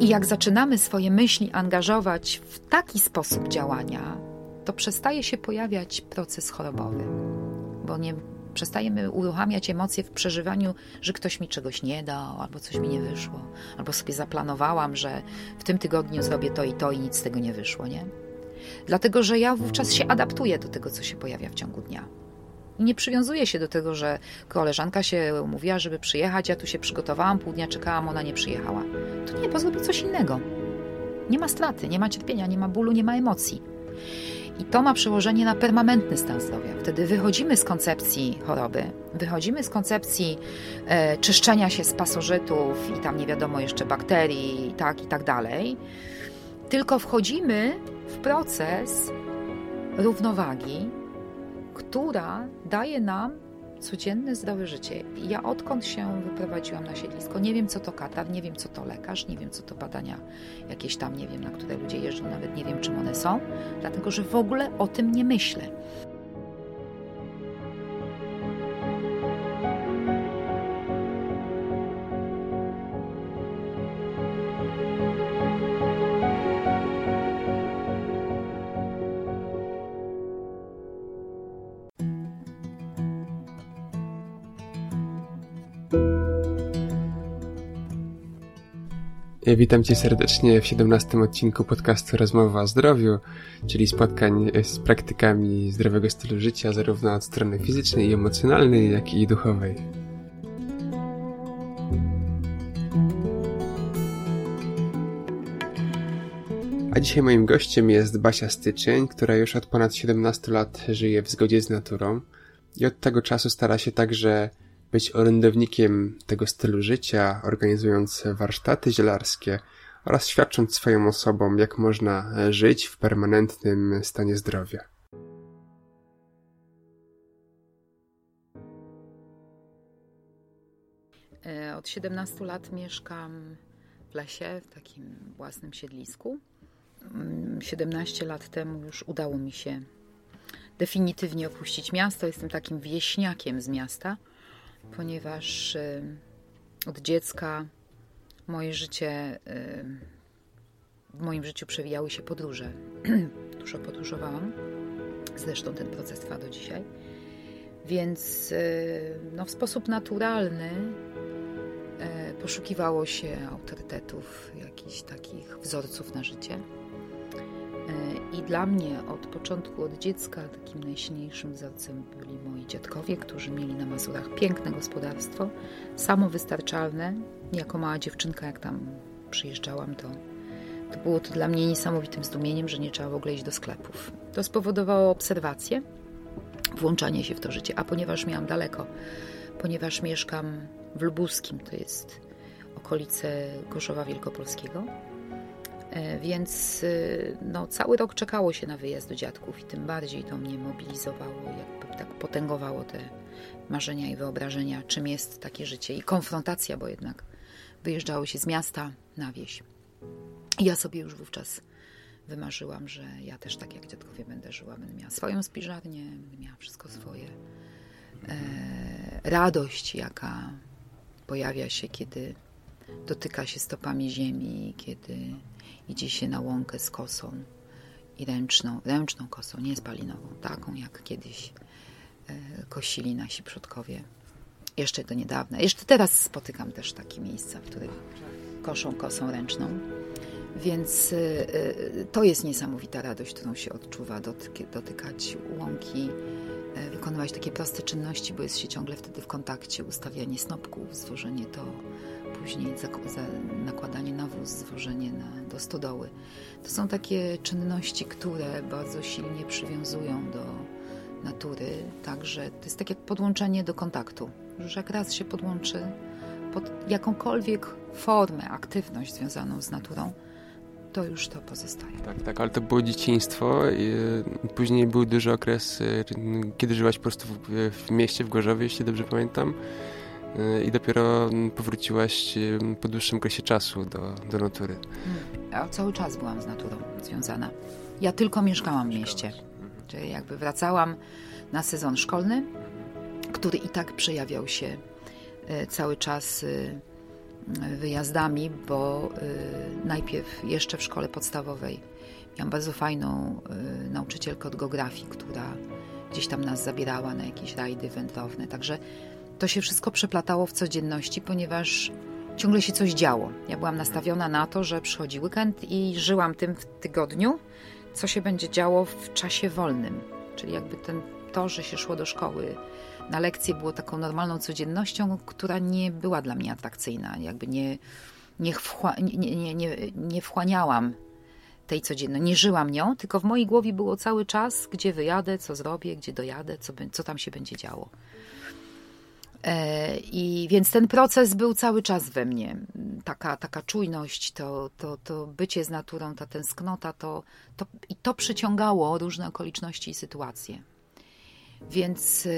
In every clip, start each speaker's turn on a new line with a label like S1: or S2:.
S1: I jak zaczynamy swoje myśli angażować w taki sposób działania, to przestaje się pojawiać proces chorobowy, bo nie przestajemy uruchamiać emocje w przeżywaniu, że ktoś mi czegoś nie dał, albo coś mi nie wyszło, albo sobie zaplanowałam, że w tym tygodniu zrobię to i to i nic z tego nie wyszło, nie? Dlatego, że ja wówczas się adaptuję do tego, co się pojawia w ciągu dnia. I nie przywiązuję się do tego, że koleżanka się umówiła, żeby przyjechać, ja tu się przygotowałam, pół dnia czekałam, ona nie przyjechała. To nie, zrobię coś innego. Nie ma straty, nie ma cierpienia, nie ma bólu, nie ma emocji. I to ma przełożenie na permanentny stan zdrowia. Wtedy wychodzimy z koncepcji choroby, wychodzimy z koncepcji e, czyszczenia się z pasożytów i tam nie wiadomo jeszcze bakterii i tak i tak dalej. Tylko wchodzimy w proces równowagi, która daje nam codzienne zdrowe życie. Ja odkąd się wyprowadziłam na siedlisko, nie wiem co to katar, nie wiem co to lekarz, nie wiem co to badania jakieś tam, nie wiem na które ludzie jeżdżą, nawet nie wiem czym one są, dlatego że w ogóle o tym nie myślę.
S2: Witam Cię serdecznie w 17 odcinku podcastu Rozmowa o zdrowiu, czyli spotkań z praktykami zdrowego stylu życia, zarówno od strony fizycznej i emocjonalnej, jak i duchowej. A dzisiaj moim gościem jest Basia Styczeń, która już od ponad 17 lat żyje w zgodzie z naturą i od tego czasu stara się także być orędownikiem tego stylu życia, organizując warsztaty zielarskie oraz świadcząc swoją osobom, jak można żyć w permanentnym stanie zdrowia.
S1: E, od 17 lat mieszkam w lesie, w takim własnym siedlisku. 17 mm, lat temu już udało mi się definitywnie opuścić miasto. Jestem takim wieśniakiem z miasta ponieważ y, od dziecka moje życie, y, w moim życiu przewijały się podróże. Dużo podróżowałam. Zresztą ten proces trwa do dzisiaj. Więc y, no, w sposób naturalny poszukiwało się autorytetów, jakichś takich wzorców na życie. I dla mnie od początku, od dziecka, takim najsilniejszym wzorcem byli moi dziadkowie, którzy mieli na Mazurach piękne gospodarstwo, samowystarczalne. Jako mała dziewczynka, jak tam przyjeżdżałam, to, to było to dla mnie niesamowitym zdumieniem, że nie trzeba w ogóle iść do sklepów. To spowodowało obserwację, włączanie się w to życie. A ponieważ miałam daleko, ponieważ mieszkam w Lubuskim, to jest okolice Gorzowa Wielkopolskiego, więc e, no, cały rok czekało się na wyjazd do dziadków i tym bardziej to mnie mobilizowało, jakby tak potęgowało te marzenia i wyobrażenia, czym jest takie życie i konfrontacja, bo jednak wyjeżdżało się z miasta na wieś. I ja sobie już wówczas wymarzyłam, że ja też tak jak dziadkowie będę żyła, będę miała swoją spiżarnię, będę miała wszystko swoje. E, radość, jaka pojawia się, kiedy dotyka się stopami ziemi, kiedy idzie się na łąkę z kosą i ręczną, ręczną kosą, nie spalinową, taką jak kiedyś e, kosili nasi przodkowie. Jeszcze do niedawna. Jeszcze teraz spotykam też takie miejsca, w których koszą kosą ręczną. Więc e, e, to jest niesamowita radość, którą się odczuwa, dotykać łąki, wykonywać takie proste czynności, bo jest się ciągle wtedy w kontakcie, ustawianie snopków, zwożenie to później nakładanie nawóz, zwożenie na, do stodoły. To są takie czynności, które bardzo silnie przywiązują do natury, także to jest tak jak podłączenie do kontaktu. Już jak raz się podłączy pod jakąkolwiek formę, aktywność związaną z naturą, to już to pozostaje.
S2: Tak, tak, ale to było dzieciństwo. Później był duży okres, y, kiedy żyłaś po prostu w, w mieście, w Gorzowie, jeśli dobrze pamiętam i dopiero powróciłaś po dłuższym okresie czasu do, do natury.
S1: Ja cały czas byłam z naturą związana. Ja tylko mieszkałam w mieście. Czyli jakby wracałam na sezon szkolny, który i tak przejawiał się cały czas wyjazdami, bo najpierw jeszcze w szkole podstawowej miałam bardzo fajną nauczycielkę od geografii, która gdzieś tam nas zabierała na jakieś rajdy wędrowne. Także to się wszystko przeplatało w codzienności, ponieważ ciągle się coś działo. Ja byłam nastawiona na to, że przychodzi weekend i żyłam tym w tygodniu, co się będzie działo w czasie wolnym. Czyli jakby ten, to, że się szło do szkoły na lekcje było taką normalną codziennością, która nie była dla mnie atrakcyjna. Jakby nie, nie, wchła, nie, nie, nie, nie wchłaniałam tej codzienności. Nie żyłam nią, tylko w mojej głowie było cały czas, gdzie wyjadę, co zrobię, gdzie dojadę, co, co tam się będzie działo. E, I więc ten proces był cały czas we mnie. Taka, taka czujność, to, to, to bycie z naturą, ta tęsknota, to, to, i to przyciągało różne okoliczności i sytuacje. Więc y,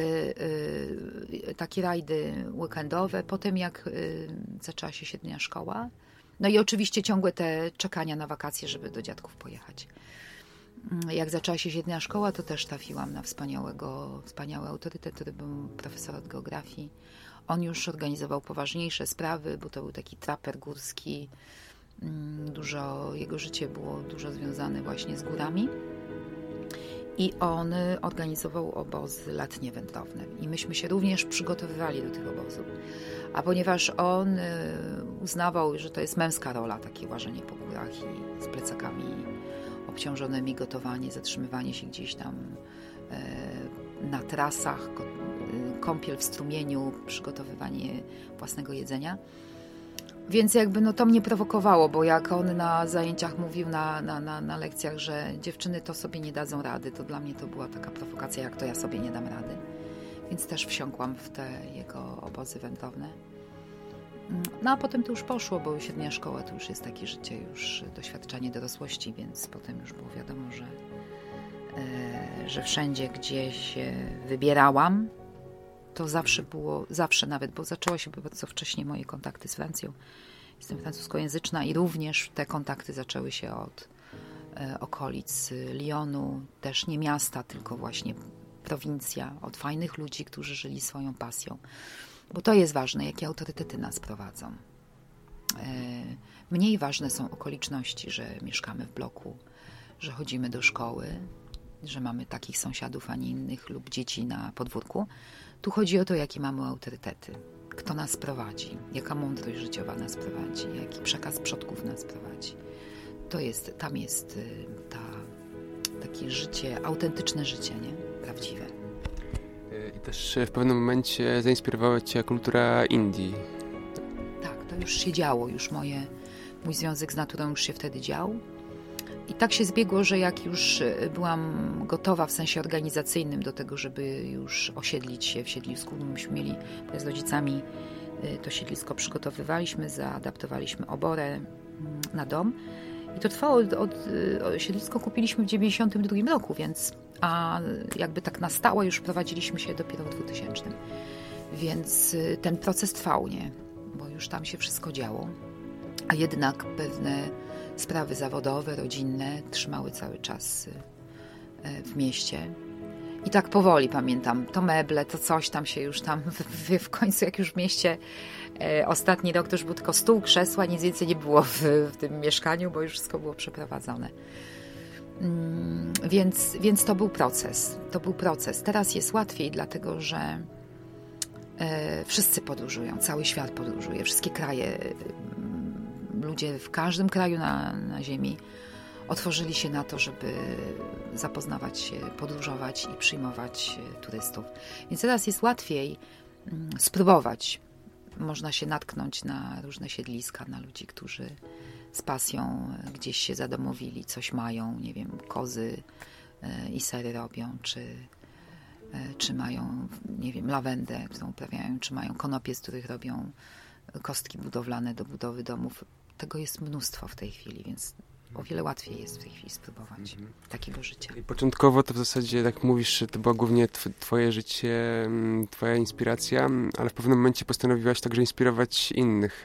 S1: y, takie rajdy weekendowe, potem jak y, zaczęła się średnia szkoła, no i oczywiście ciągłe te czekania na wakacje, żeby do dziadków pojechać. Mm, jak zaczęła się średnia szkoła, to też trafiłam na wspaniałego, wspaniały autorytet, który był profesor od geografii. On już organizował poważniejsze sprawy, bo to był taki traper górski. Mm, dużo, jego życie było dużo związane właśnie z górami. I on organizował obozy letnie wędrowne. I myśmy się również przygotowywali do tych obozów. A ponieważ on y, uznawał, że to jest męska rola, takie łażenie po górach i z plecakami obciążonymi, gotowanie, zatrzymywanie się gdzieś tam e, na trasach, y, kąpiel w strumieniu, przygotowywanie własnego jedzenia. Więc jakby no to mnie prowokowało, bo jak on na zajęciach mówił na, na, na, na lekcjach, że dziewczyny to sobie nie dadzą rady, to dla mnie to była taka prowokacja, jak to ja sobie nie dam rady. Więc też wsiąkłam w te jego obozy wędrowne. No a potem to już poszło, bo średnia szkoła to już jest takie życie, już doświadczenie dorosłości, więc potem już było wiadomo, że, e, że wszędzie, gdzie się wybierałam, to zawsze było, zawsze nawet, bo zaczęło się bardzo wcześnie moje kontakty z Francją. Jestem francuskojęzyczna i również te kontakty zaczęły się od e, okolic Lyonu, też nie miasta, tylko właśnie prowincja, od fajnych ludzi, którzy żyli swoją pasją. Bo to jest ważne, jakie autorytety nas prowadzą. E, mniej ważne są okoliczności, że mieszkamy w bloku, że chodzimy do szkoły, że mamy takich sąsiadów, a nie innych, lub dzieci na podwórku. Tu chodzi o to, jakie mamy autorytety, kto nas prowadzi, jaka mądrość życiowa nas prowadzi, jaki przekaz przodków nas prowadzi. To jest, tam jest y, ta, takie życie, autentyczne życie, nie? Prawdziwe.
S2: I też w pewnym momencie zainspirowała Cię kultura Indii.
S1: Tak, to już się działo, już moje, mój związek z naturą już się wtedy dział. I tak się zbiegło, że jak już e, byłam gotowa w sensie organizacyjnym do tego, żeby już osiedlić się w siedlisku, myśmy mieli z rodzicami e, to siedlisko przygotowywaliśmy, zaadaptowaliśmy oborę mm, na dom. I to trwało od, od, e, siedlisko kupiliśmy w 92 roku, więc a jakby tak na stałe już prowadziliśmy się dopiero w 2000. Więc ten proces trwał, nie? Bo już tam się wszystko działo. A jednak pewne sprawy zawodowe, rodzinne trzymały cały czas e, w mieście. I tak powoli pamiętam, to meble, to coś tam się już tam w, w końcu, jak już w mieście e, ostatni rok, to już był tylko stół, krzesła, nic więcej nie było w, w tym mieszkaniu, bo już wszystko było przeprowadzone. Mm, więc, więc to był proces. To był proces. Teraz jest łatwiej, dlatego że e, wszyscy podróżują, cały świat podróżuje, wszystkie kraje ludzie w każdym kraju na, na Ziemi otworzyli się na to, żeby zapoznawać się, podróżować i przyjmować e, turystów. Więc teraz jest łatwiej mm, spróbować. Można się natknąć na różne siedliska, na ludzi, którzy z pasją e, gdzieś się zadomowili, coś mają, nie wiem, kozy e, i sery robią, czy, czy mają, nie wiem, lawendę, którą uprawiają, czy mają konopie, z których robią kostki budowlane do budowy domów tego jest mnóstwo w tej chwili, więc o wiele łatwiej jest w tej chwili spróbować mhm. takiego życia.
S2: I początkowo to w zasadzie, tak mówisz, to było głównie twoje życie, mm, twoja inspiracja, ale w pewnym momencie postanowiłaś także inspirować innych,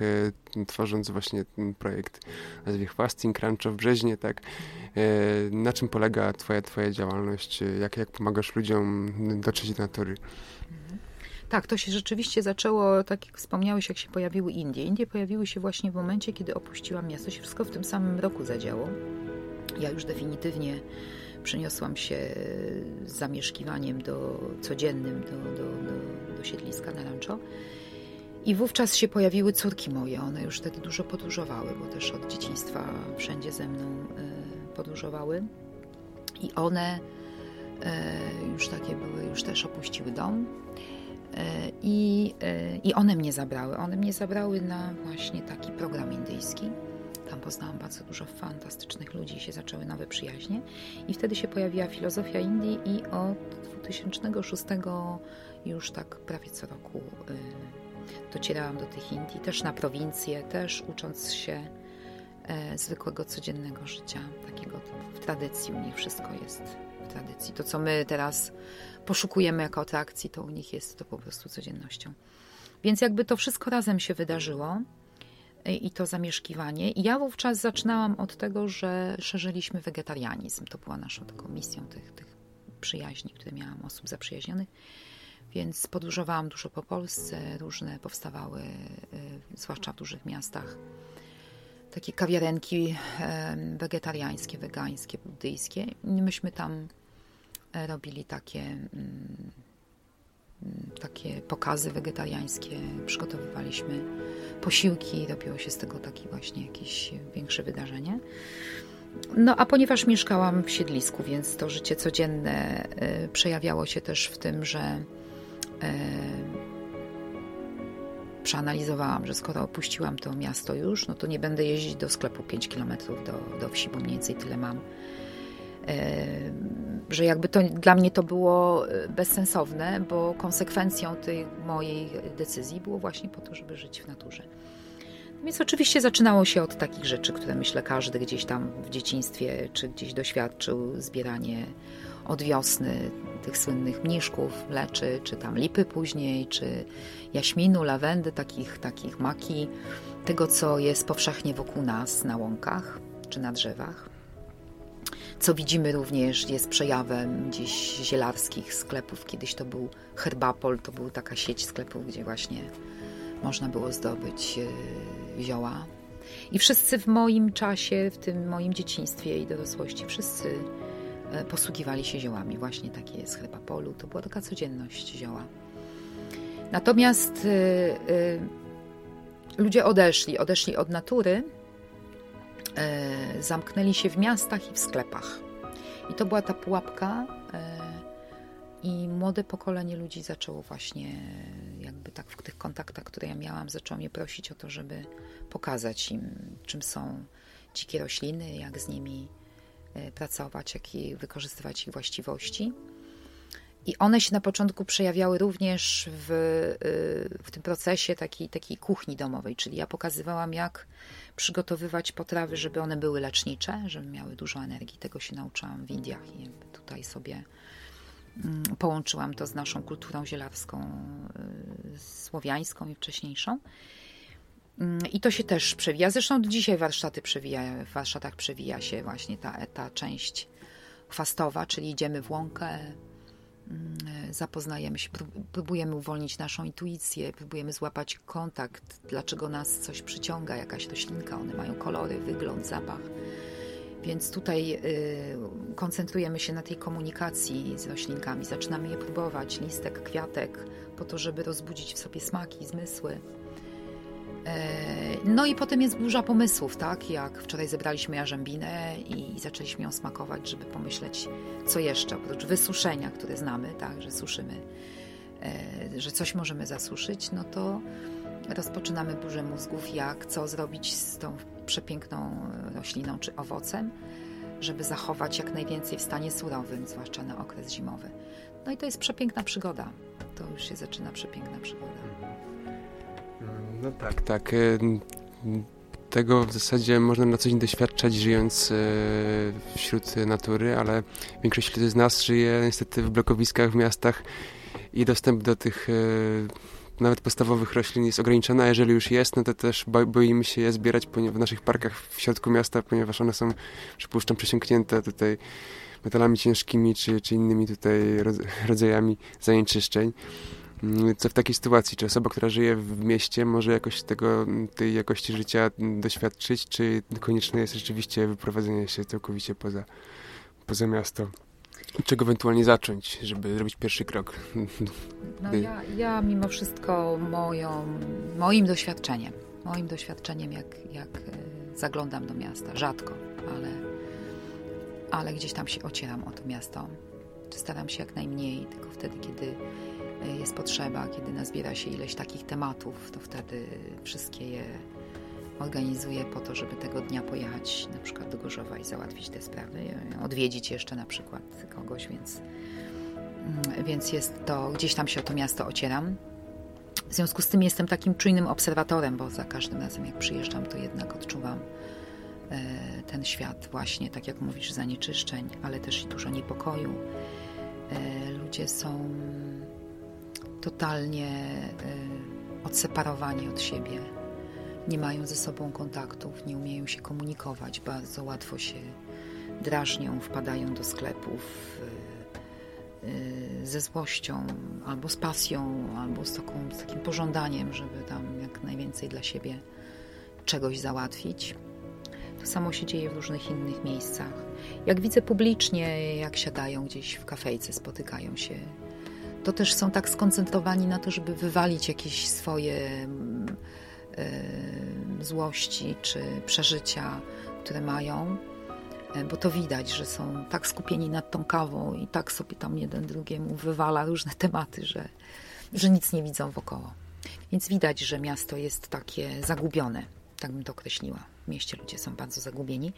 S2: e, tworząc właśnie ten projekt nazwie Fasting Rancho w Brzeźnie, tak? E, na czym polega twoja, twoja działalność? Jak, jak pomagasz ludziom dotrzeć do natury? Mhm.
S1: Tak, to się rzeczywiście zaczęło, tak jak wspomniałeś, jak się pojawiły Indie. Indie pojawiły się właśnie w momencie, kiedy opuściłam miasto. To się wszystko w tym samym roku zadziało. Ja już definitywnie przeniosłam się z zamieszkiwaniem do, codziennym do, do, do, do siedliska na rancho. I wówczas się pojawiły córki moje. One już wtedy dużo podróżowały, bo też od dzieciństwa wszędzie ze mną y, podróżowały. I one y, już takie były, już też opuściły dom. Y, I, I one mnie zabrały. One mnie zabrały na właśnie taki program indyjski. Tam poznałam bardzo dużo fantastycznych ludzi się zaczęły nowe przyjaźnie. I wtedy się pojawiła filozofia Indii i od 2006 już tak prawie co roku docierałam do tych Indii, też na prowincję, też ucząc się e, zwykłego, codziennego życia, takiego w tradycji. U nich wszystko jest w tradycji. To, co my teraz poszukujemy jako atrakcji, to u nich jest to po prostu codziennością. Więc jakby to wszystko razem się wydarzyło e, i to zamieszkiwanie. Ja wówczas zaczynałam od tego, że szerzyliśmy wegetarianizm. To była naszą taką misją tych, tych przyjaźni, które miałam, osób zaprzyjaźnionych więc podróżowałam dużo po Polsce, różne powstawały, y, zwłaszcza w dużych miastach, takie kawiarenki wegetariańskie, wegańskie, buddyjskie. myśmy tam e, robili takie, mm, takie pokazy wegetariańskie, przygotowywaliśmy posiłki, robiło się z tego takie właśnie jakieś większe wydarzenie. No a ponieważ mieszkałam w siedlisku, więc to życie codzienne e, przejawiało się też w tym, że E, przeanalizowałam, że skoro opuściłam to miasto już, no to nie będę jeździć do sklepu 5 km do, do wsi, bo mniej więcej tyle mam. Że jakby to dla mnie to było e, bezsensowne, bo konsekwencją tej mojej decyzji było właśnie po to, żeby żyć w naturze. Więc oczywiście zaczynało się od takich rzeczy, które myślę każdy gdzieś tam w dzieciństwie czy gdzieś doświadczył, zbieranie od wiosny tych słynnych mniszków leczy, czy tam lipy później, czy jaśminu, lawendy, takich, takich maki, tego co jest powszechnie wokół nas na łąkach czy na drzewach. Co widzimy również jest przejawem gdzieś zielarskich sklepów. Kiedyś to był Herbapol, to była taka sieć sklepów, gdzie właśnie można było zdobyć e, zioła. I wszyscy w moim czasie, w tym moim dzieciństwie i dorosłości, wszyscy E, posługiwali się ziołami. Właśnie takie jest chleba polu. To była taka codzienność zioła. Natomiast y, ludzie odeszli, odeszli od natury, zamknęli się w miastach i w sklepach. I to była ta pułapka. I młode pokolenie ludzi zaczęło właśnie, jakby tak w tych kontaktach, które ja miałam, zaczęło mnie prosić o to, żeby pokazać im, czym są dzikie rośliny, jak z nimi E, pracować, jak wykorzystywać ich właściwości. I one się na początku przejawiały również w, e, w tym procesie takiej, takiej kuchni domowej, czyli ja pokazywałam, jak przygotowywać potrawy, żeby one były lecznicze, żeby miały dużo energii. Tego się nauczyłam w Indiach i tutaj sobie mm, połączyłam to z naszą kulturą zielarską, e, słowiańską i wcześniejszą. Mm, I to się też przewija. Zresztą dzisiaj warsztaty przewija, w warsztatach przewija się właśnie ta, ta część chwastowa, czyli idziemy w łąkę, zapoznajemy się, próbujemy uwolnić naszą intuicję, próbujemy złapać kontakt, dlaczego nas coś przyciąga, jakaś roślinka, one mają kolory, wygląd, zapach. Więc tutaj y, koncentrujemy się na tej komunikacji z roślinkami, zaczynamy je próbować, listek, kwiatek, po to, żeby rozbudzić w sobie smaki, zmysły. E, no i potem jest burza pomysłów, tak? Jak wczoraj zebraliśmy jarzębinę i zaczęliśmy ją smakować, żeby pomyśleć, co jeszcze, oprócz wysuszenia, które znamy, tak, że suszymy, e, że coś możemy zasuszyć, no to rozpoczynamy burzę mózgów, jak, co zrobić z tą przepiękną rośliną czy owocem, żeby zachować jak najwięcej w stanie surowym, zwłaszcza na okres zimowy. No i to jest przepiękna przygoda. To już się zaczyna przepiękna przygoda.
S2: No tak, tak. Y, tego w zasadzie można na co dzień doświadczać, żyjąc y, wśród natury, ale większość z nas żyje niestety w blokowiskach, w miastach i dostęp do tych y, nawet podstawowych roślin jest ograniczony, a jeżeli już jest, no to też boimy się je zbierać w naszych parkach w środku miasta, ponieważ one są, przypuszczam, przesiąknięte tutaj metalami ciężkimi czy, czy innymi tutaj rodzajami zanieczyszczeń. Mm, co w takiej sytuacji? Czy osoba, która żyje w mieście, może jakoś tego, tej jakości życia doświadczyć, czy konieczne jest rzeczywiście wyprowadzenie się całkowicie poza, poza miasto? Czego ewentualnie zacząć, żeby zrobić pierwszy krok?
S1: No ja, ja mimo wszystko moją, moim doświadczeniem, moim doświadczeniem, jak, jak e, zaglądam do miasta, rzadko, ale, ale gdzieś tam się ocieram o to miasto. Staram się jak najmniej, tylko wtedy, kiedy jest potrzeba, kiedy nazbiera się ileś takich tematów, to wtedy wszystkie je organizuję po to, żeby tego dnia pojechać na przykład do Gorzowa i załatwić te sprawy, odwiedzić jeszcze na przykład kogoś, więc, mm, więc jest to, gdzieś tam się o to miasto ocieram. W związku z tym jestem takim czujnym obserwatorem, bo za każdym razem jak przyjeżdżam, to jednak odczuwam e, ten świat właśnie, tak jak mówisz, zanieczyszczeń, ale też i dużo niepokoju. Ludzie są totalnie e, odseparowani od siebie nie mają ze sobą kontaktów, nie umieją się komunikować, bardzo łatwo się drażnią, wpadają do sklepów y, y, ze złością, albo z pasją, albo z, taką, z takim pożądaniem, żeby tam jak najwięcej dla siebie czegoś załatwić. To samo się dzieje w różnych innych miejscach. Jak widzę publicznie, jak siadają gdzieś w kafejce, spotykają się, to też są tak skoncentrowani na to, żeby wywalić jakieś swoje Y, złości czy przeżycia, które mają, y, bo to widać, że są tak skupieni nad tą kawą i tak sobie tam jeden drugiemu wywala różne tematy, że, że nic nie widzą wokoło. Więc widać, że miasto jest takie zagubione, tak bym to określiła. W mieście ludzie są bardzo zagubieni.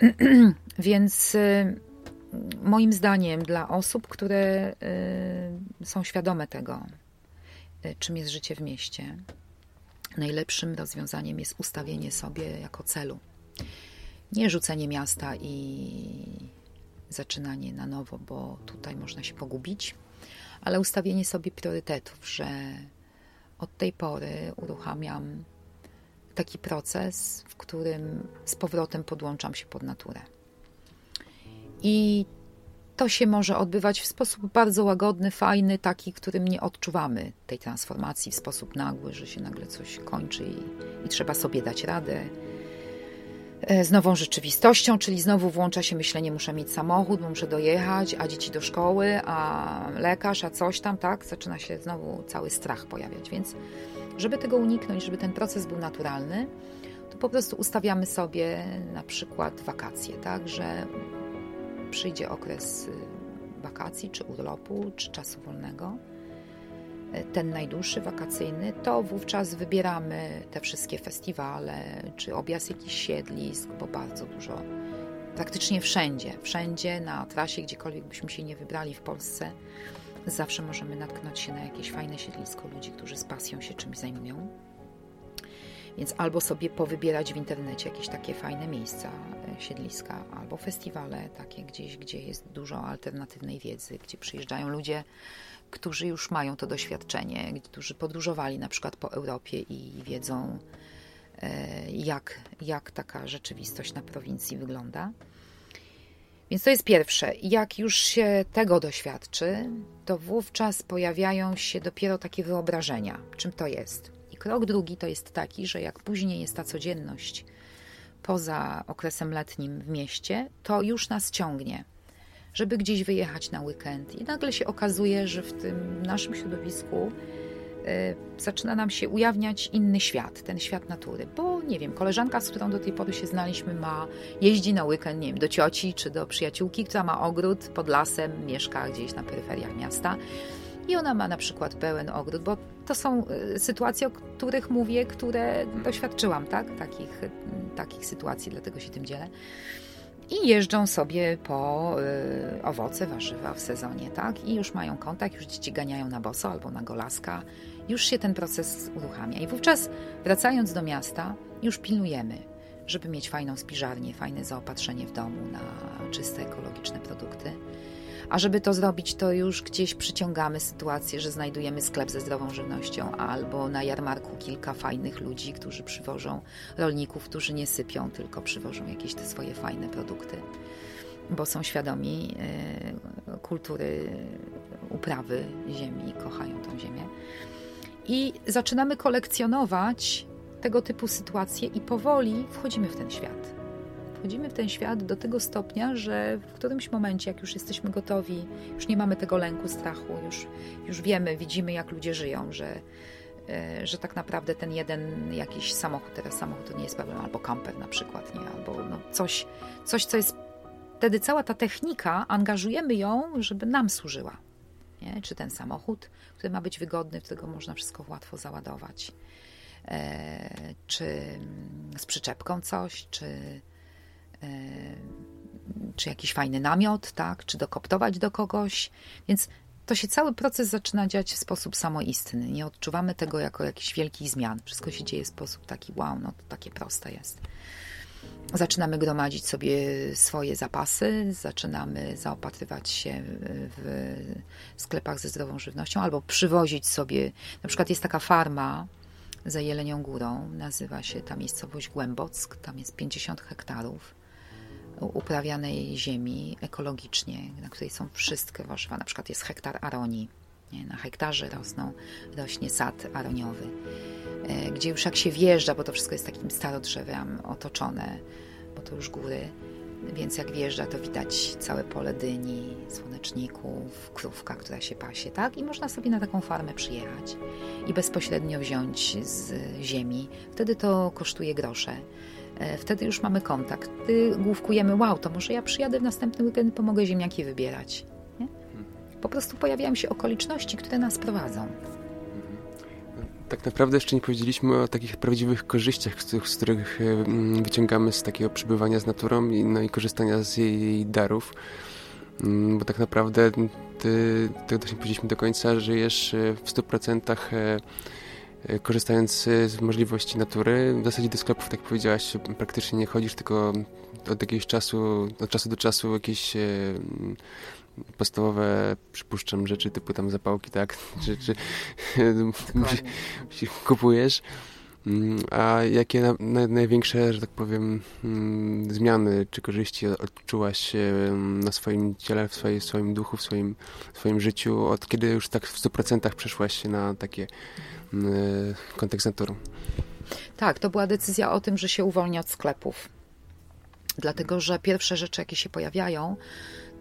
S1: Więc y, moim zdaniem dla osób, które są świadome tego, czym jest życie w mieście, najlepszym rozwiązaniem jest ustawienie sobie jako celu. Nie rzucenie miasta i zaczynanie na nowo, bo tutaj można się pogubić, ale ustawienie sobie priorytetów, że od tej pory uruchamiam taki proces, w którym z powrotem podłączam się pod naturę. I to się może odbywać w sposób bardzo łagodny, fajny, taki, którym nie odczuwamy tej transformacji w sposób nagły, że się nagle coś kończy i, i trzeba sobie dać radę e, z nową rzeczywistością, czyli znowu włącza się myślenie, muszę mieć samochód, muszę dojechać, a dzieci do szkoły, a lekarz, a coś tam, tak? Zaczyna się znowu cały strach pojawiać, więc żeby tego uniknąć, żeby ten proces był naturalny, to po prostu ustawiamy sobie na przykład wakacje, tak? Że przyjdzie okres y, wakacji, czy urlopu, czy czasu wolnego, y, ten najdłuższy wakacyjny, to wówczas wybieramy te wszystkie festiwale, czy objazd jakichś siedlisk, bo bardzo dużo, praktycznie wszędzie, wszędzie na trasie, gdziekolwiek byśmy się nie wybrali w Polsce, zawsze możemy natknąć się na jakieś fajne siedlisko ludzi, którzy z pasją się czymś zajmują. Więc albo sobie powybierać w internecie jakieś takie fajne miejsca, e, siedliska, albo festiwale takie gdzieś, gdzie jest dużo alternatywnej wiedzy, gdzie przyjeżdżają ludzie, którzy już mają to doświadczenie, którzy podróżowali na przykład po Europie i wiedzą, e, jak, jak taka rzeczywistość na prowincji wygląda. Więc to jest pierwsze. Jak już się tego doświadczy, to wówczas pojawiają się dopiero takie wyobrażenia, czym to jest. Krok drugi to jest taki, że jak później jest ta codzienność poza okresem letnim w mieście, to już nas ciągnie, żeby gdzieś wyjechać na weekend. I nagle się okazuje, że w tym naszym środowisku y, zaczyna nam się ujawniać inny świat, ten świat natury. Bo nie wiem, koleżanka, z którą do tej pory się znaliśmy, ma jeździ na weekend, nie wiem, do cioci czy do przyjaciółki, która ma ogród pod lasem, mieszka gdzieś na peryferiach miasta i ona ma na przykład pełen ogród, bo to są y, sytuacje, o których mówię, które doświadczyłam, tak? Takich, y, takich sytuacji, dlatego się tym dzielę. I jeżdżą sobie po y, owoce, warzywa w sezonie, tak? I już mają kontakt, już dzieci ganiają na boso albo na golaska. Już się ten proces uruchamia. I wówczas, wracając do miasta, już pilnujemy, żeby mieć fajną spiżarnię, fajne zaopatrzenie w domu na czyste, ekologiczne produkty a żeby to zrobić, to już gdzieś przyciągamy sytuację, że znajdujemy sklep ze zdrową żywnością albo na jarmarku kilka fajnych ludzi, którzy przywożą rolników, którzy nie sypią, tylko przywożą jakieś te swoje fajne produkty. bo są świadomi kultury uprawy ziemi, kochają tą ziemię. I zaczynamy kolekcjonować tego typu sytuacje i powoli wchodzimy w ten świat. Wchodzimy w ten świat do tego stopnia, że w którymś momencie, jak już jesteśmy gotowi, już nie mamy tego lęku, strachu, już, już wiemy, widzimy, jak ludzie żyją, że, e, że tak naprawdę ten jeden jakiś samochód, teraz samochód to nie jest problem, albo kamper na przykład, nie? albo no coś, coś, co jest wtedy cała ta technika, angażujemy ją, żeby nam służyła. Nie? Czy ten samochód, który ma być wygodny, którego można wszystko łatwo załadować. E, czy z przyczepką coś, czy, czy jakiś fajny namiot, tak? czy dokoptować do kogoś. Więc to się cały proces zaczyna dziać w sposób samoistny. Nie odczuwamy tego jako jakiś wielkich zmian. Wszystko się dzieje w sposób taki, wow, no to takie proste jest. Zaczynamy gromadzić sobie swoje zapasy, zaczynamy zaopatrywać się w sklepach ze zdrową żywnością albo przywozić sobie. Na przykład jest taka farma za Jelenią Górą, nazywa się ta miejscowość Głębock, tam jest 50 hektarów uprawianej ziemi ekologicznie, na której są wszystkie warzywa. Na przykład jest hektar aronii. Nie? Na hektarze rosną, rośnie sad aroniowy. E, gdzie już jak się wjeżdża, bo to wszystko jest takim starodrzewem otoczone, bo to już góry, więc jak wjeżdża, to widać całe pole dyni, słoneczników, krówka, która się pasie, tak? I można sobie na taką farmę przyjechać i bezpośrednio wziąć z ziemi. Wtedy to kosztuje grosze. E, wtedy już mamy kontakt. Główkujemy, wow, to może ja przyjadę w następny weekend, pomogę ziemniaki wybierać. Nie? Po prostu pojawiają się okoliczności, które nas prowadzą
S2: tak naprawdę jeszcze nie powiedzieliśmy o takich prawdziwych korzyściach, z których e, mm, wyciągamy z takiego przebywania z naturą i, no, i korzystania z jej darów. Mm, bo tak naprawdę ty, tego też nie powiedzieliśmy do końca, żyjesz e, w 100% e, korzystając z możliwości natury. W zasadzie do sklepów, tak powiedziałaś, praktycznie nie chodzisz, tylko od jakiegoś czasu, od czasu do czasu jakieś podstawowe, przypuszczam, rzeczy typu tam zapałki, tak? Czy, czy kupujesz. Mm, a jakie na, na, największe, że tak powiem, mm, zmiany czy korzyści odczułaś na swoim ciele, w swoim, swoim duchu, w swoim, swoim życiu, od kiedy już tak w 100% przeszłaś na takie kontekst naturą?
S1: Tak, to była decyzja o tym, że się uwolnię od sklepów. Dlatego, że pierwsze rzeczy, jakie się pojawiają,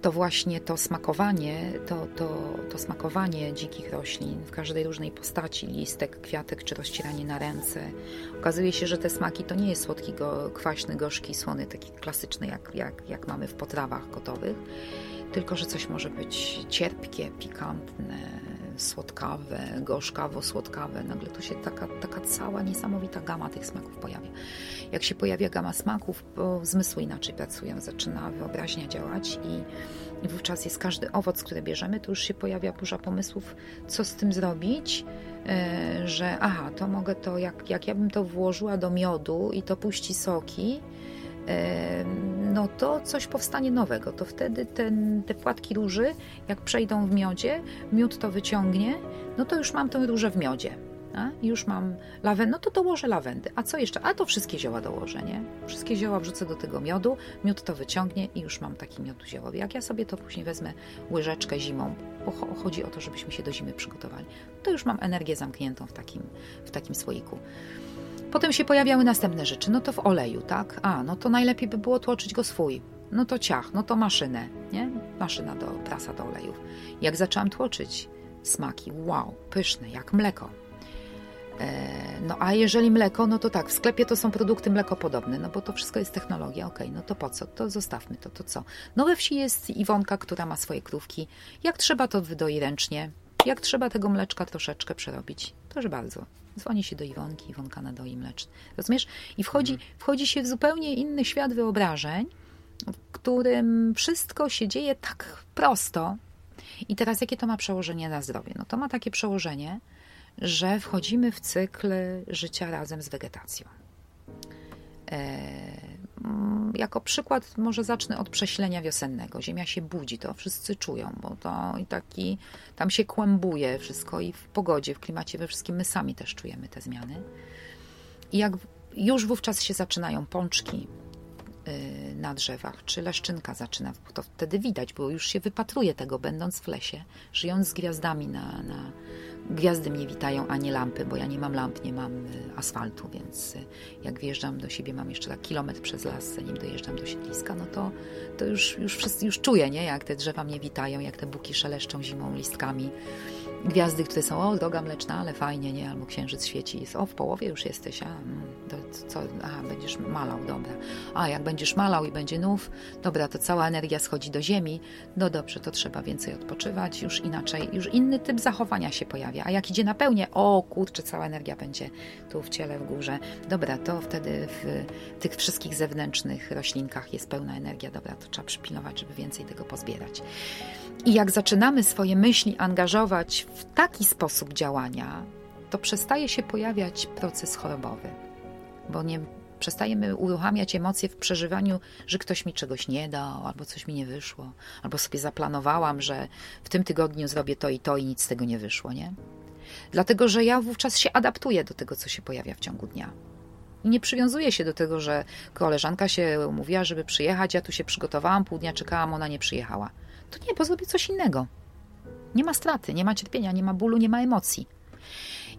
S1: to właśnie to smakowanie, to, to, to smakowanie dzikich roślin w każdej różnej postaci, listek, kwiatek czy rozcieranie na ręce. Okazuje się, że te smaki to nie jest słodki, go, kwaśny, gorzki, słony, taki klasyczny, jak, jak, jak mamy w potrawach gotowych, tylko że coś może być cierpkie, pikantne, słodkawe, gorzkawo-słodkawe. Nagle tu się taka, taka cała niesamowita gama tych smaków pojawia. Jak się pojawia gama smaków, zmysły inaczej pracują, zaczyna wyobraźnia działać i, i wówczas jest każdy owoc, który bierzemy, to już się pojawia burza pomysłów, co z tym zrobić, e, że aha, to mogę to, jak, jak ja bym to włożyła do miodu i to puści soki, no to coś powstanie nowego. To wtedy ten, te płatki róży, jak przejdą w miodzie, miód to wyciągnie, no to już mam tę różę w miodzie. A? Już mam lawendę, no to dołożę lawendy. A co jeszcze? A to wszystkie zioła dołożę, nie? Wszystkie zioła wrzucę do tego miodu, miód to wyciągnie i już mam taki miód ziołowy. Jak ja sobie to później wezmę łyżeczkę zimą, bo chodzi o to, żebyśmy się do zimy przygotowali, to już mam energię zamkniętą w takim, w takim słoiku. Potem się pojawiały następne rzeczy. No to w oleju, tak? A, no to najlepiej by było tłoczyć go swój. No to ciach, no to maszynę, nie? Maszyna do prasa do olejów. Jak zaczęłam tłoczyć smaki, wow, pyszne, jak mleko. E, no a jeżeli mleko, no to tak, w sklepie to są produkty mlekopodobne, no bo to wszystko jest technologia, okej, okay, no to po co? To zostawmy to, to co? No we wsi jest Iwonka, która ma swoje krówki. Jak trzeba, to wydoi ręcznie. Jak trzeba tego mleczka troszeczkę przerobić, proszę bardzo. Dzwoni się do Iwonki, Iwonka nadoi mleczny. Rozumiesz? I wchodzi, mhm. wchodzi się w zupełnie inny świat wyobrażeń, w którym wszystko się dzieje tak prosto. I teraz jakie to ma przełożenie na zdrowie? No to ma takie przełożenie, że wchodzimy w cykl życia razem z wegetacją. E, Mm, jako przykład może zacznę od prześlenia wiosennego. Ziemia się budzi, to wszyscy czują, bo to i taki tam się kłębuje wszystko i w pogodzie, w klimacie, we wszystkim my sami też czujemy te zmiany. I jak już wówczas się zaczynają pączki, y, na drzewach, czy leszczynka zaczyna, to wtedy widać, bo już się wypatruje tego, będąc w lesie, żyjąc z gwiazdami na, na gwiazdy mnie witają, a nie lampy, bo ja nie mam lamp, nie mam y, asfaltu, więc jak wjeżdżam do siebie, mam jeszcze tak kilometr przez las, zanim dojeżdżam do siedliska, no to, to już, już wszyscy już czuję, nie? jak te drzewa mnie witają, jak te buki szeleszczą zimą listkami, gwiazdy, które są, o, droga mleczna, ale fajnie, nie? Albo księżyc świeci, jest, o, w połowie już jesteś, a, mm, to co, a, będziesz malał, dobra. A, jak będziesz malał i będzie nów, dobra, to cała energia schodzi do ziemi, no dobrze, to trzeba więcej odpoczywać, już inaczej, już inny typ zachowania się pojawia. A jak idzie na pełnię, o, kurczę, cała energia będzie tu w ciele, w górze, dobra, to wtedy w tych wszystkich zewnętrznych roślinkach jest pełna energia, dobra, to trzeba przypilnować, żeby więcej tego pozbierać. I jak zaczynamy swoje myśli angażować w taki sposób działania, to przestaje się pojawiać proces chorobowy, bo nie przestajemy uruchamiać emocje w przeżywaniu, że ktoś mi czegoś nie dał, albo coś mi nie wyszło, albo sobie zaplanowałam, że w tym tygodniu zrobię to i to i nic z tego nie wyszło, nie? Dlatego, że ja wówczas się adaptuję do tego, co się pojawia w ciągu dnia. I nie przywiązuję się do tego, że koleżanka się umówiła, żeby przyjechać, ja tu się przygotowałam, pół dnia czekałam, ona nie przyjechała. To nie, bo zrobię coś innego. Nie ma straty, nie ma cierpienia, nie ma bólu, nie ma emocji.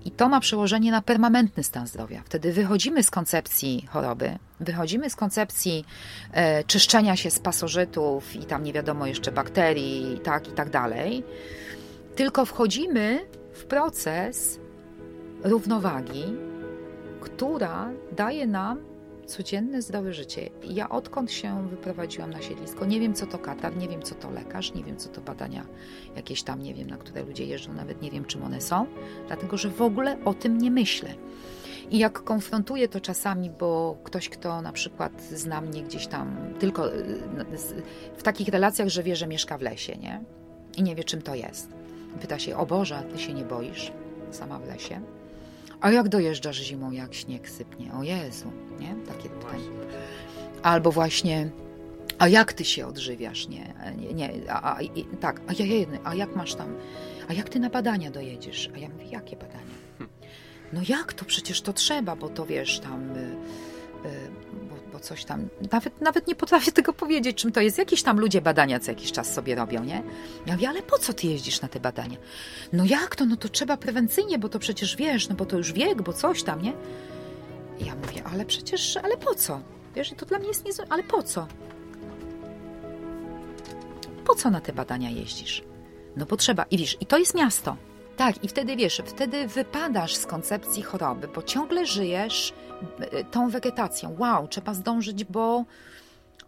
S1: I to ma przełożenie na permanentny stan zdrowia. Wtedy wychodzimy z koncepcji choroby, wychodzimy z koncepcji e, czyszczenia się z pasożytów i tam nie wiadomo jeszcze bakterii, tak i tak dalej. Tylko wchodzimy w proces równowagi, która daje nam codzienne zdrowe życie. Ja odkąd się wyprowadziłam na siedlisko, nie wiem co to katar, nie wiem co to lekarz, nie wiem co to badania jakieś tam, nie wiem na które ludzie jeżdżą, nawet nie wiem czym one są, dlatego że w ogóle o tym nie myślę. I jak konfrontuję to czasami, bo ktoś, kto na przykład zna mnie gdzieś tam, tylko y, w takich relacjach, że wie, że mieszka w lesie, nie? I nie wie, czym to jest. Pyta się, o Boże, ty się nie boisz sama w lesie? A jak dojeżdżasz zimą, jak śnieg sypnie? O Jezu, nie? Takie pytanie. Albo właśnie, a jak ty się odżywiasz? Nie, nie, nie a, a, i, tak, a ja jedny, a jak masz tam, a jak ty na badania dojedziesz? A ja mówię, jakie badania? No jak to? Przecież to trzeba, bo to wiesz, tam... Y, coś tam, nawet, nawet nie potrafię tego powiedzieć, czym to jest. Jakieś tam ludzie badania co jakiś czas sobie robią, nie? Ja mówię, ale po co ty jeździsz na te badania? No jak to? No to trzeba prewencyjnie, bo to przecież wiesz, no bo to już wiek, bo coś tam, nie? I ja mówię, ale przecież, ale po co? Wiesz, to dla mnie jest niezwykłe, ale po co? Po co na te badania jeździsz? No potrzeba. I wiesz, i to jest miasto. Tak, i wtedy wiesz, wtedy wypadasz z koncepcji choroby, bo ciągle żyjesz e, tą wegetacją. Wow, trzeba zdążyć, bo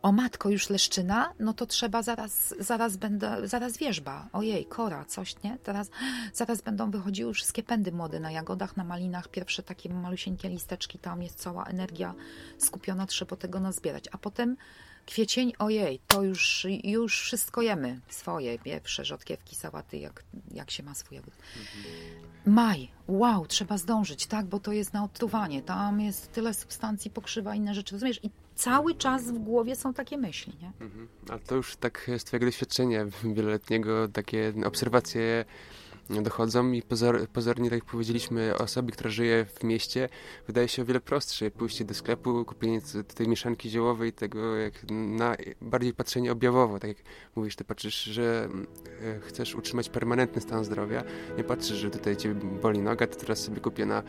S1: o matko, już leszczyna, no to trzeba zaraz, zaraz będę, zaraz wierzba. Ojej, kora, coś, nie? Teraz, zaraz będą wychodziły wszystkie pędy młode na jagodach, na malinach, pierwsze takie malusieńkie listeczki, tam jest cała energia skupiona, trzeba tego nazbierać. A potem Kwiecień, ojej, to już, już wszystko jemy. Swoje, pierwsze rzodkiewki, sałaty, jak, jak się ma swój ogród. Maj, wow, trzeba zdążyć, tak, bo to jest na odtruwanie. Tam jest tyle substancji, pokrzywa, inne rzeczy, rozumiesz? I cały czas w głowie są takie myśli, nie? Mhm.
S2: To już tak z twojego doświadczenia wieloletniego, takie obserwacje dochodzą i pozor, pozornie, tak jak powiedzieliśmy, osobie, która żyje w mieście, wydaje się o wiele prostsze. Pójście do sklepu, kupienie tej mieszanki ziołowej, tego jak na bardziej patrzenie objawowo, tak jak mówisz, ty patrzysz, że e, chcesz utrzymać permanentny stan zdrowia, nie patrzysz, że tutaj cię boli noga, to teraz sobie kupię na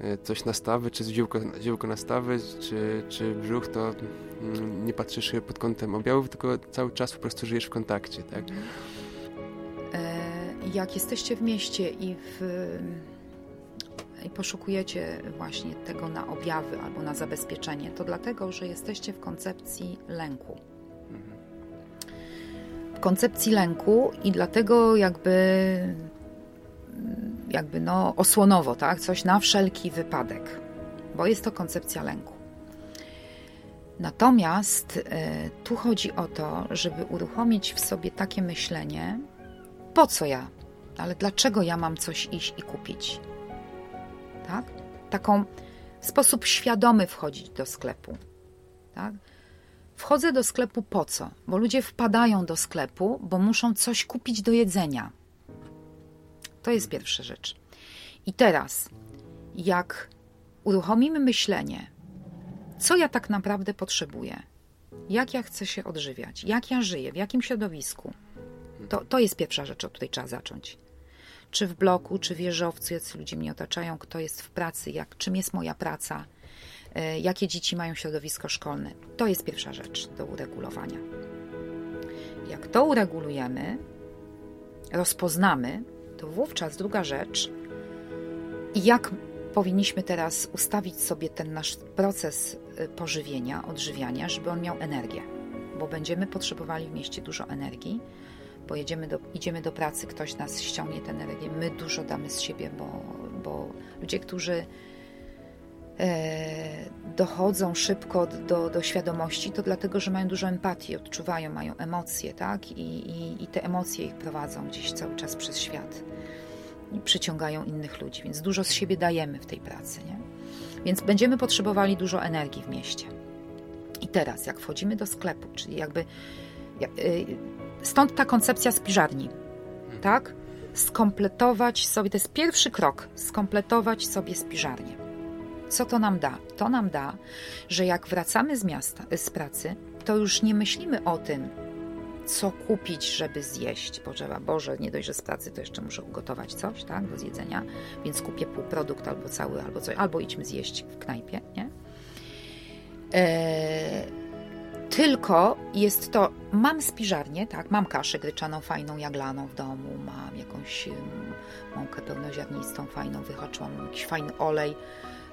S2: e, coś na stawy, czy ziółko, ziółko na stawy, czy, czy brzuch, to mm, nie patrzysz pod kątem objawów, tylko cały czas po prostu żyjesz w kontakcie, tak?
S1: Jak jesteście w mieście i, w, i poszukujecie właśnie tego na objawy albo na zabezpieczenie, to dlatego, że jesteście w koncepcji lęku. W koncepcji lęku i dlatego jakby jakby no osłonowo, tak? Coś na wszelki wypadek, bo jest to koncepcja lęku. Natomiast y, tu chodzi o to, żeby uruchomić w sobie takie myślenie, po co ja ale dlaczego ja mam coś iść i kupić? Tak? Taką sposób świadomy wchodzić do sklepu. Tak? Wchodzę do sklepu po co? Bo ludzie wpadają do sklepu, bo muszą coś kupić do jedzenia. To jest pierwsza rzecz. I teraz, jak uruchomimy myślenie, co ja tak naprawdę potrzebuję? Jak ja chcę się odżywiać? Jak ja żyję? W jakim środowisku? To, to jest pierwsza rzecz, od której trzeba zacząć. Czy w bloku, czy w wieżowcu, jacy ludzie mnie otaczają, kto jest w pracy, jak, czym jest moja praca, e, jakie dzieci mają środowisko szkolne. To jest pierwsza rzecz do uregulowania. Jak to uregulujemy, rozpoznamy, to wówczas druga rzecz, jak powinniśmy teraz ustawić sobie ten nasz proces y, pożywienia, odżywiania, żeby on miał energię, bo będziemy potrzebowali w mieście dużo energii, bo jedziemy do, idziemy do pracy, ktoś nas ściągnie tę energię, my dużo damy z siebie, bo, bo ludzie, którzy e, dochodzą szybko do, do świadomości, to dlatego, że mają dużo empatii, odczuwają, mają emocje, tak? I, i, I te emocje ich prowadzą gdzieś cały czas przez świat i przyciągają innych ludzi, więc dużo z siebie dajemy w tej pracy, nie? Więc będziemy potrzebowali dużo energii w mieście. I teraz, jak wchodzimy do sklepu, czyli jakby. Y, stąd ta koncepcja spiżarni, tak? Skompletować sobie, to jest pierwszy krok, skompletować sobie spiżarnię. Co to nam da? To nam da, że jak wracamy z miasta, z pracy, to już nie myślimy o tym, co kupić, żeby zjeść. Potrzeba, Boże, nie dość, że z pracy, to jeszcze muszę ugotować coś, tak, do zjedzenia, więc kupię półprodukt albo cały, albo coś, albo idźmy zjeść w knajpie, nie? E, tylko jest to, mam spiżarnię, tak, mam kaszę gryczaną fajną, jaglaną w domu, mam jakąś mąkę pełnoziarnistą fajną, wyhaczyłam jakiś fajny olej,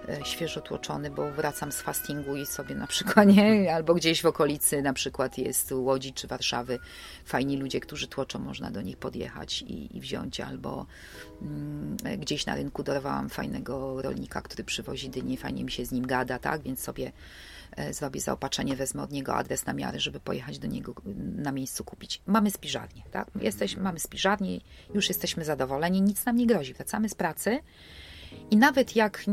S1: E, świeżo tłoczony, bo wracam z fastingu i sobie na przykład, nie? albo gdzieś w okolicy na przykład jest Łodzi czy Warszawy fajni ludzie, którzy tłoczą, można do nich podjechać i, i wziąć, albo mm, gdzieś na rynku dorwałam fajnego rolnika, który przywozi dynie, fajnie mi się z nim gada, tak, więc sobie e, zrobię zaopatrzenie, wezmę od niego adres na miarę, żeby pojechać do niego na miejscu kupić. Mamy spiżarnię, tak? Jesteśmy, mamy spiżarnię, już jesteśmy zadowoleni, nic nam nie grozi. Wracamy z pracy, i nawet jak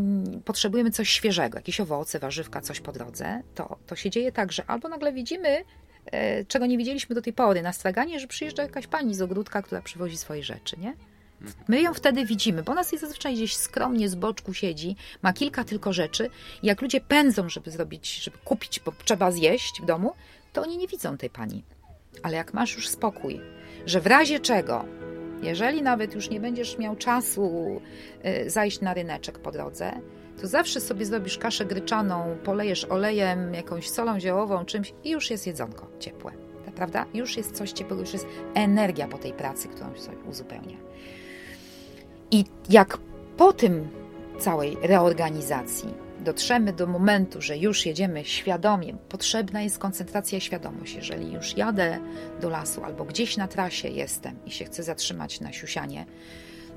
S1: potrzebujemy coś świeżego, jakieś owoce, warzywka, coś po drodze, to, to się dzieje tak, że albo nagle widzimy, e, czego nie widzieliśmy do tej pory, na straganie, że przyjeżdża jakaś pani z ogródka, która przywozi swoje rzeczy, nie? My ją wtedy widzimy, bo nas jest zazwyczaj gdzieś skromnie z boczku siedzi, ma kilka tylko rzeczy. Jak ludzie pędzą, żeby zrobić, żeby kupić, bo trzeba zjeść w domu, to oni nie widzą tej pani. Ale jak masz już spokój, że w razie czego jeżeli nawet już nie będziesz miał czasu y, zajść na ryneczek po drodze, to zawsze sobie zrobisz kaszę gryczaną, polejesz olejem, jakąś solą ziołową, czymś i już jest jedzonko ciepłe. Prawda? Już jest coś ciepłego, już jest energia po tej pracy, którą sobie uzupełnia. I jak po tym całej reorganizacji dotrzemy do momentu, że już jedziemy świadomie, potrzebna jest koncentracja i świadomość. Jeżeli już jadę do lasu albo gdzieś na trasie jestem i się chcę zatrzymać na siusianie,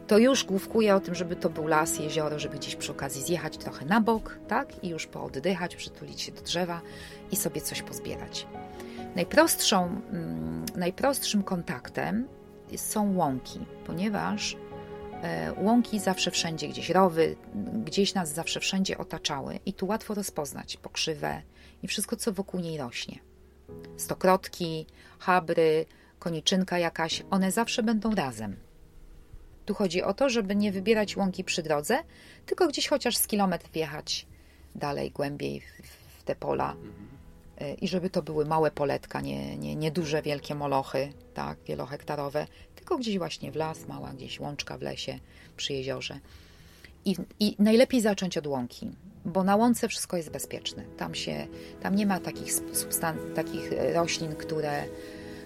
S1: to już główkuję o tym, żeby to był las, jezioro, żeby gdzieś przy okazji zjechać trochę na bok, tak? I już pooddychać, przytulić się do drzewa i sobie coś pozbierać. Najprostszą, mm, najprostszym kontaktem są łąki, ponieważ łąki zawsze wszędzie, gdzieś rowy, gdzieś nas zawsze wszędzie otaczały i tu łatwo rozpoznać pokrzywę i wszystko, co wokół niej rośnie. Stokrotki, habry, koniczynka jakaś, one zawsze będą razem. Tu chodzi o to, żeby nie wybierać łąki przy drodze, tylko gdzieś chociaż z kilometr wjechać dalej, głębiej w te pola e, i żeby to były małe poletka, nie, nie, nie duże, wielkie molochy, tak, wielohektarowe, tylko gdzieś właśnie w las, mała gdzieś łączka w lesie, przy jeziorze. I, I, najlepiej zacząć od łąki, bo na łące wszystko jest bezpieczne. Tam, się, tam nie ma takich, substan- takich roślin, które,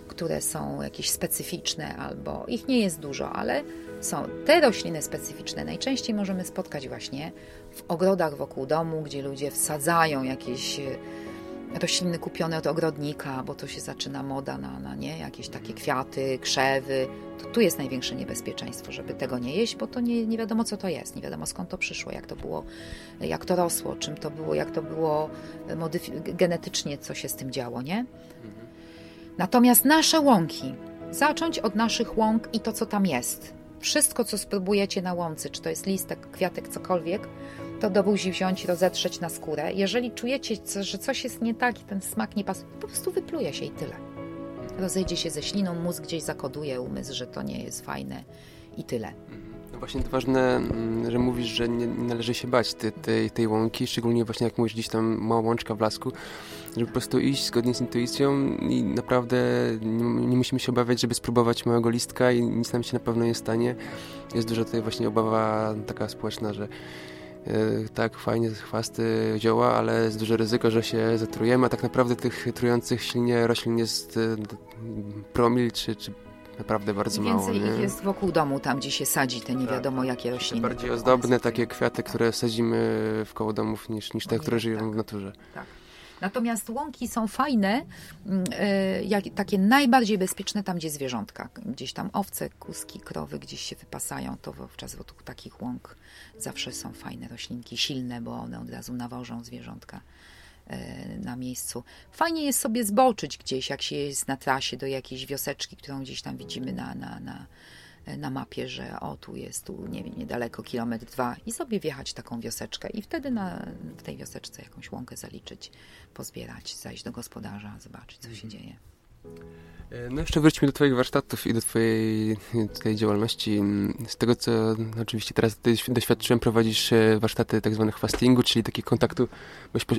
S1: które są jakieś specyficzne, albo ich nie jest dużo, ale są te rośliny specyficzne. Najczęściej możemy spotkać właśnie w ogrodach wokół domu, gdzie ludzie wsadzają jakieś rośliny kupione od ogrodnika, bo to się zaczyna moda na, na nie, jakieś takie kwiaty, krzewy. To tu jest największe niebezpieczeństwo, żeby tego nie jeść, bo to nie, nie wiadomo co to jest, nie wiadomo skąd to przyszło, jak to było, jak to rosło, czym to było, jak to było genetycznie, co się z tym działo, nie? Natomiast nasze łąki, zacząć od naszych łąk i to, co tam jest. Wszystko, co spróbujecie na łące, czy to jest listek, kwiatek, cokolwiek, to do buzi wziąć rozetrzeć na skórę. Jeżeli czujecie, że coś jest nie tak i ten smak nie pasuje, po prostu wypluje się i tyle. Rozejdzie się ze śliną, mózg gdzieś zakoduje umysł, że to nie jest fajne i tyle.
S2: Mhm. No właśnie to ważne, mm, że mówisz, że nie, należy się bać tej, tej, tej łąki, szczególnie właśnie jak mówisz gdzieś tam mała łączka w lasku, żeby po prostu iść zgodnie z intuicją i naprawdę nie, nie, musimy się obawiać, żeby spróbować małego listka i nic nam się na pewno nie stanie. Jest dużo tutaj właśnie obawa taka społeczna, że tak, fajnie, chwasty, zioła, ale jest duże ryzyko, że się zatrujemy, a tak naprawdę tych trujących silnie roślin jest e, promil czy, czy naprawdę bardzo
S1: Więcej
S2: mało.
S1: Więcej ich jest wokół domu, tam gdzie się sadzi te nie tak. wiadomo tak. jakie rośliny.
S2: Bardziej ozdobne takie kwiaty, które sadzimy w koło domów niż, niż te, które żyją tak. w naturze. Tak.
S1: Natomiast łąki są fajne, mm, e, jak, takie najbardziej bezpieczne tam, gdzie zwierzątka. Gdzieś tam owce, kuski, krowy gdzieś się wypasają, to wówczas wokół takich łąk zawsze są fajne roślinki, silne, bo one od razu nawożą zwierzątka e, na miejscu. Fajnie jest sobie zboczyć gdzieś, jak się jest na trasie do jakiejś wioseczki, którą gdzieś tam widzimy na, na, na na mapie, że o tu jest, tu nie wiem, niedaleko, kilometr, dwa i sobie wjechać taką wioseczkę i wtedy na, w tej wioseczce jakąś łąkę zaliczyć, pozbierać, zajść do gospodarza, zobaczyć, co się mhm. dzieje.
S2: E, no jeszcze wróćmy do Twoich warsztatów i do Twojej tej działalności. Z tego, co oczywiście teraz doświadczyłem, prowadzisz e, warsztaty tak zwanych fastingu, czyli takiego kontaktu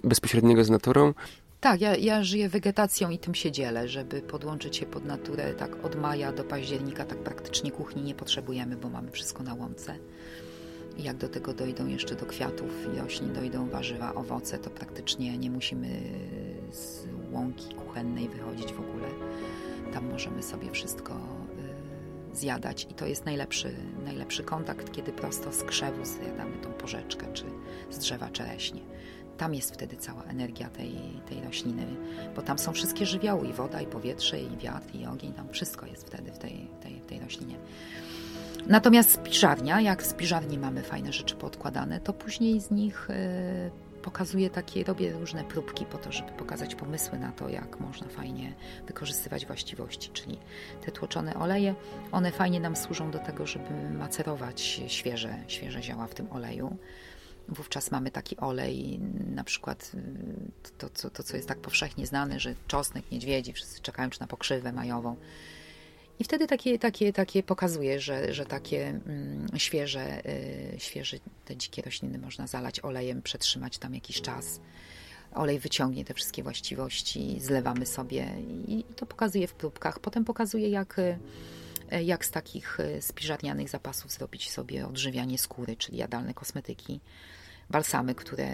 S2: bezpośredniego z naturą.
S1: Tak, ja, ja żyję wegetacją i tym się dzielę, żeby podłączyć się pod naturę tak od maja do października, tak praktycznie kuchni nie potrzebujemy, bo mamy wszystko na łące. Jak do tego dojdą jeszcze do kwiatów roślin, dojdą warzywa, owoce, to praktycznie nie musimy z łąki kuchennej wychodzić w ogóle. Tam możemy sobie wszystko y, zjadać i to jest najlepszy, najlepszy kontakt, kiedy prosto z krzewu zjadamy tą porzeczkę, czy z drzewa czereśnie tam jest wtedy cała energia tej, tej rośliny, bo tam są wszystkie żywioły, i woda, i powietrze, i wiatr, i ogień, tam wszystko jest wtedy w tej, tej, tej roślinie. Natomiast spiżarnia, jak w spiżarni mamy fajne rzeczy podkładane, to później z nich y, pokazuję takie, robię różne próbki po to, żeby pokazać pomysły na to, jak można fajnie wykorzystywać właściwości, czyli te tłoczone oleje, one fajnie nam służą do tego, żeby macerować świeże, świeże zioła w tym oleju. Wówczas mamy taki olej, na przykład y, to, to, to, co jest tak powszechnie znane, że czosnek, niedźwiedzi, wszyscy czekają czy na pokrzywę majową. I wtedy takie, takie, takie pokazuje, że, że takie mm, świeże, y, świeże te dzikie rośliny można zalać olejem, przetrzymać tam jakiś czas. Olej wyciągnie te wszystkie właściwości, zlewamy sobie i, to pokazuje w próbkach. Potem pokazuje, jak, y, jak z takich spiżarnianych zapasów zrobić sobie odżywianie skóry, czyli jadalne kosmetyki balsamy, które,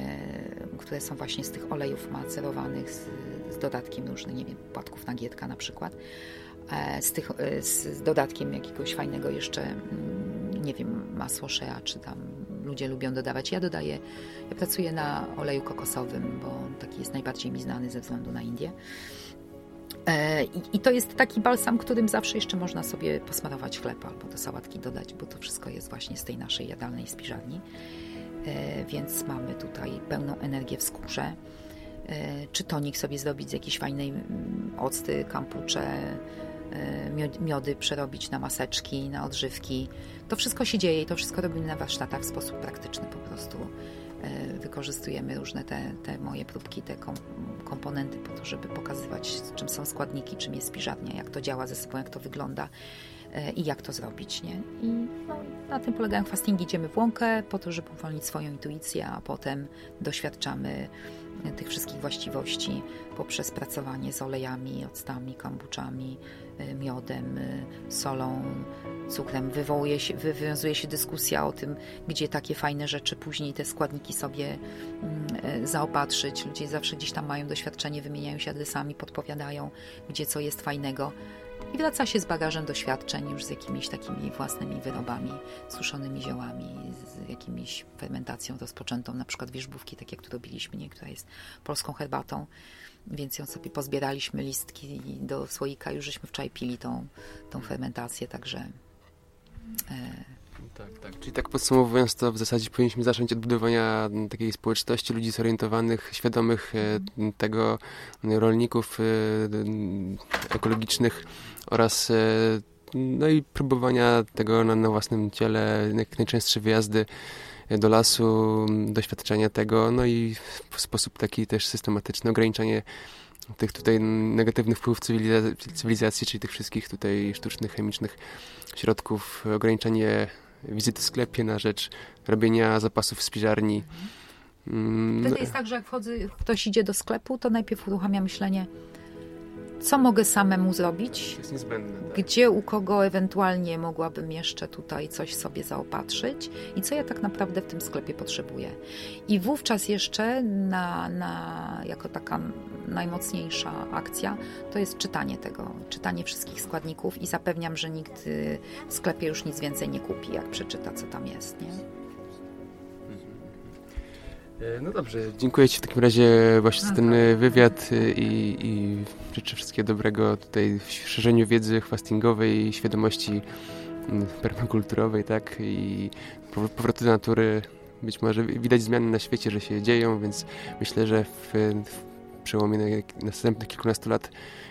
S1: które są właśnie z tych olejów macerowanych z, z dodatkiem różnych, nie wiem, płatków nagietka na przykład, z, tych, e, z dodatkiem jakiegoś fajnego jeszcze, mm, nie wiem, masło shea, czy tam ludzie lubią dodawać. Ja dodaję, ja pracuję na oleju kokosowym, bo taki jest najbardziej mi znany ze względu na Indię. E, I to jest taki balsam, którym zawsze jeszcze można sobie posmarować chleb albo do sałatki dodać, bo to wszystko jest właśnie z tej naszej jadalnej spiżarni. E, więc mamy tutaj pełną energię w skórze. E, czy tonik sobie zrobić z jakiejś fajnej mm, octy, kampucze, e, miody przerobić na maseczki, na odżywki. To wszystko się dzieje i to wszystko robimy na warsztatach w sposób praktyczny po prostu. Wykorzystujemy różne te, te moje próbki, te komponenty po to, żeby pokazywać, czym są składniki, czym jest spiżarnia, jak to działa ze sobą, jak to wygląda E, i jak to zrobić. Nie? I no, na tym polegają fastingi. Idziemy w łąkę po to, żeby uwolnić swoją intuicję, a potem doświadczamy tych wszystkich właściwości poprzez pracowanie z olejami, octami, kombuczami, e, miodem, e, solą, cukrem. Wywołuje się, wywiązuje się dyskusja o tym, gdzie takie fajne rzeczy później te składniki sobie mm, zaopatrzyć. Ludzie zawsze gdzieś tam mają doświadczenie, wymieniają się adresami, podpowiadają, gdzie co jest fajnego i wraca się z bagażem doświadczeń już z jakimiś takimi własnymi wyrobami, suszonymi ziołami, z jakimiś fermentacją rozpoczętą, na przykład wierzbówki, tak jak tu robiliśmy, nie, która jest polską herbatą, więc ją sobie pozbieraliśmy listki do słoika, już żeśmy wczoraj pili tą, tą fermentację, także...
S2: E, tak, tak. Czyli tak podsumowując to w zasadzie powinniśmy zacząć od budowania takiej społeczności ludzi zorientowanych, świadomych e, tego, rolników e, ekologicznych oraz e, no i próbowania tego na, na własnym ciele, jak najczęstsze wyjazdy do lasu, doświadczenia tego, no i w sposób taki też systematyczny ograniczanie tych tutaj negatywnych wpływów cywilizacji, czyli tych wszystkich tutaj sztucznych, chemicznych środków, ograniczenie wizyty w sklepie na rzecz robienia zapasów w spiżarni.
S1: Mm, Wtedy jest tak, że jak wchodzę, ktoś idzie do sklepu, to najpierw uruchamia myślenie, co mogę samemu zrobić,
S2: tak.
S1: gdzie u kogo ewentualnie mogłabym jeszcze tutaj coś sobie zaopatrzyć i co ja tak naprawdę w tym sklepie potrzebuję. I wówczas jeszcze na, na, jako taka najmocniejsza akcja to jest czytanie tego, czytanie wszystkich składników i zapewniam, że nikt y, w sklepie już nic więcej nie kupi, jak przeczyta, co tam jest. Nie?
S2: E, no dobrze, dziękuję Ci w takim razie właśnie za ten e, wywiad e, i, i życzę wszystkiego dobrego tutaj w szerzeniu wiedzy fastingowej, świadomości mm, permakulturowej, tak, i powrotu do natury. Być może widać zmiany na świecie, że się dzieją, więc myślę, że w, w przełomie następnych kilkunastu lat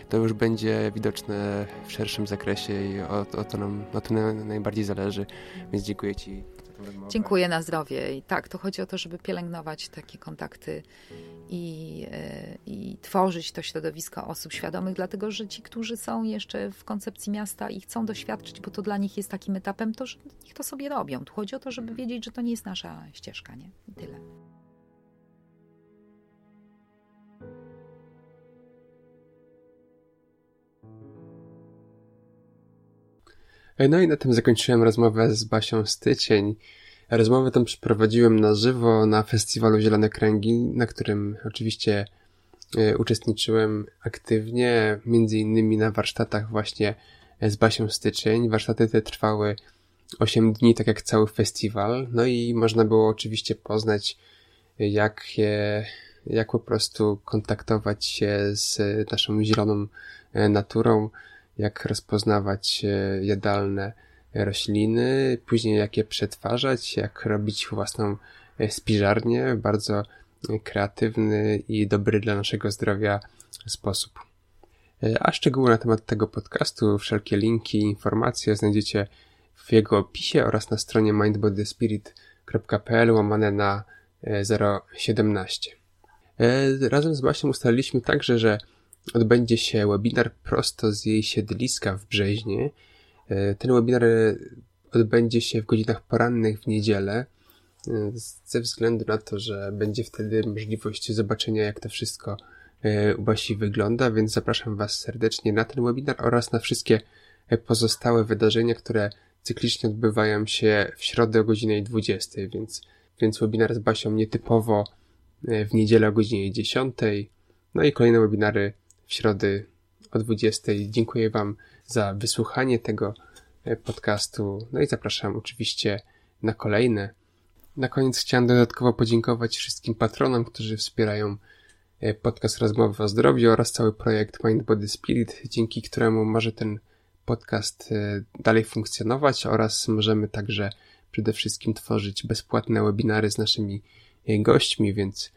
S2: to już będzie widoczne w szerszym zakresie i o, o to nam o to najbardziej zależy, więc dziękuję Ci
S1: Dziękuję na zdrowie. I tak, to chodzi o to, żeby pielęgnować takie kontakty i, e, i tworzyć to środowisko osób świadomych, dlatego że ci, którzy są jeszcze w koncepcji miasta i chcą doświadczyć, bo to dla nich jest takim etapem, to że niech to sobie robią. Tu chodzi o to, żeby wiedzieć, że to nie jest nasza ścieżka, nie? I tyle.
S2: No i na tym zakończyłem rozmowę z Basią Styczeń. Rozmowę tę przeprowadziłem na żywo na festiwalu Zielone Kręgi, na którym oczywiście e, uczestniczyłem aktywnie, między innymi na warsztatach właśnie z Basią Styczeń. Warsztaty te trwały 8 dni, tak jak cały festiwal. No i można było oczywiście poznać, jak, je, jak po prostu kontaktować się z naszą zieloną e, naturą, jak rozpoznawać e, jadalne rośliny, później jak je przetwarzać, jak robić własną e, spiżarnię, bardzo kreatywny i dobry dla naszego zdrowia sposób. E, a szczegóły na temat tego podcastu, wszelkie linki, informacje znajdziecie w jego opisie oraz na stronie mindbodyspirit.pl łamane na 017. Razem z Basią ustaliliśmy także, że odbędzie się webinar prosto z jej siedliska w Brzeźnie. E, ten webinar odbędzie się w godzinach porannych w niedzielę, e, ze względu na to, że będzie wtedy możliwość zobaczenia, jak to wszystko e, u Basi wygląda, więc zapraszam Was serdecznie na ten webinar oraz na wszystkie pozostałe wydarzenia, które cyklicznie odbywają się w środę o godzinie 20, więc, więc webinar z Basią nietypowo w niedzielę o godzinie 10, no i kolejne webinary w środy o 20. Dziękuję Wam za wysłuchanie tego e, podcastu. No i zapraszam oczywiście na kolejne. Na koniec chciałem dodatkowo podziękować wszystkim patronom, którzy wspierają e, podcast Rozmowy o Zdrowiu oraz cały projekt Mind Body Spirit, dzięki któremu może ten podcast e, dalej funkcjonować oraz możemy także przede wszystkim tworzyć bezpłatne webinary z naszymi gośćmi, więc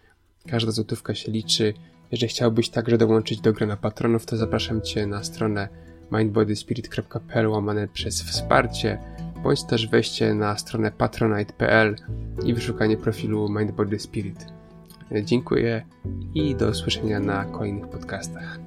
S2: każda złotówka się liczy. Jeżeli chciałbyś także dołączyć do grona patronów, to zapraszam Cię na stronę mindbodyspirit.pl łamane przez wsparcie, bądź też wejście na stronę patronite.pl i wyszukanie profilu Mindbodyspirit. Dziękuję i do usłyszenia na kolejnych podcastach.